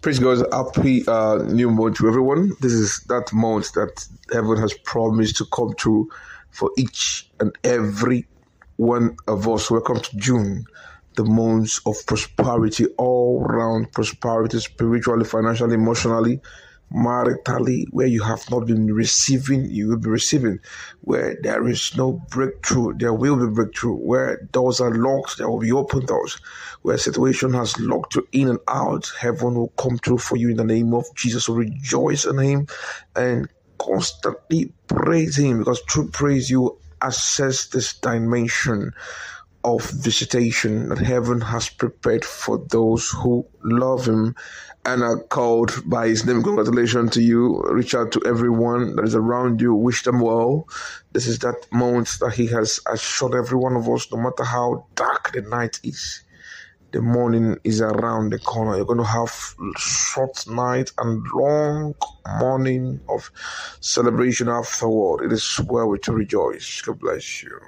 Praise God, happy uh, new month to everyone. This is that month that heaven has promised to come true for each and every one of us. Welcome to June, the month of prosperity, all round prosperity, spiritually, financially, emotionally, maritally, where you have not been receiving, you will be receiving. Where there is no breakthrough, there will be breakthrough. Where doors are locked, there will be open doors. Where situation has locked you in and out, heaven will come through for you in the name of Jesus. So rejoice in Him and constantly praise Him because through praise you access this dimension of visitation that heaven has prepared for those who love Him and are called by His name. Congratulations to you. Reach out to everyone that is around you. Wish them well. This is that moment that He has assured every one of us, no matter how dark the night is. The morning is around the corner. You're going to have short night and long morning of celebration afterward. It is well to rejoice. God bless you.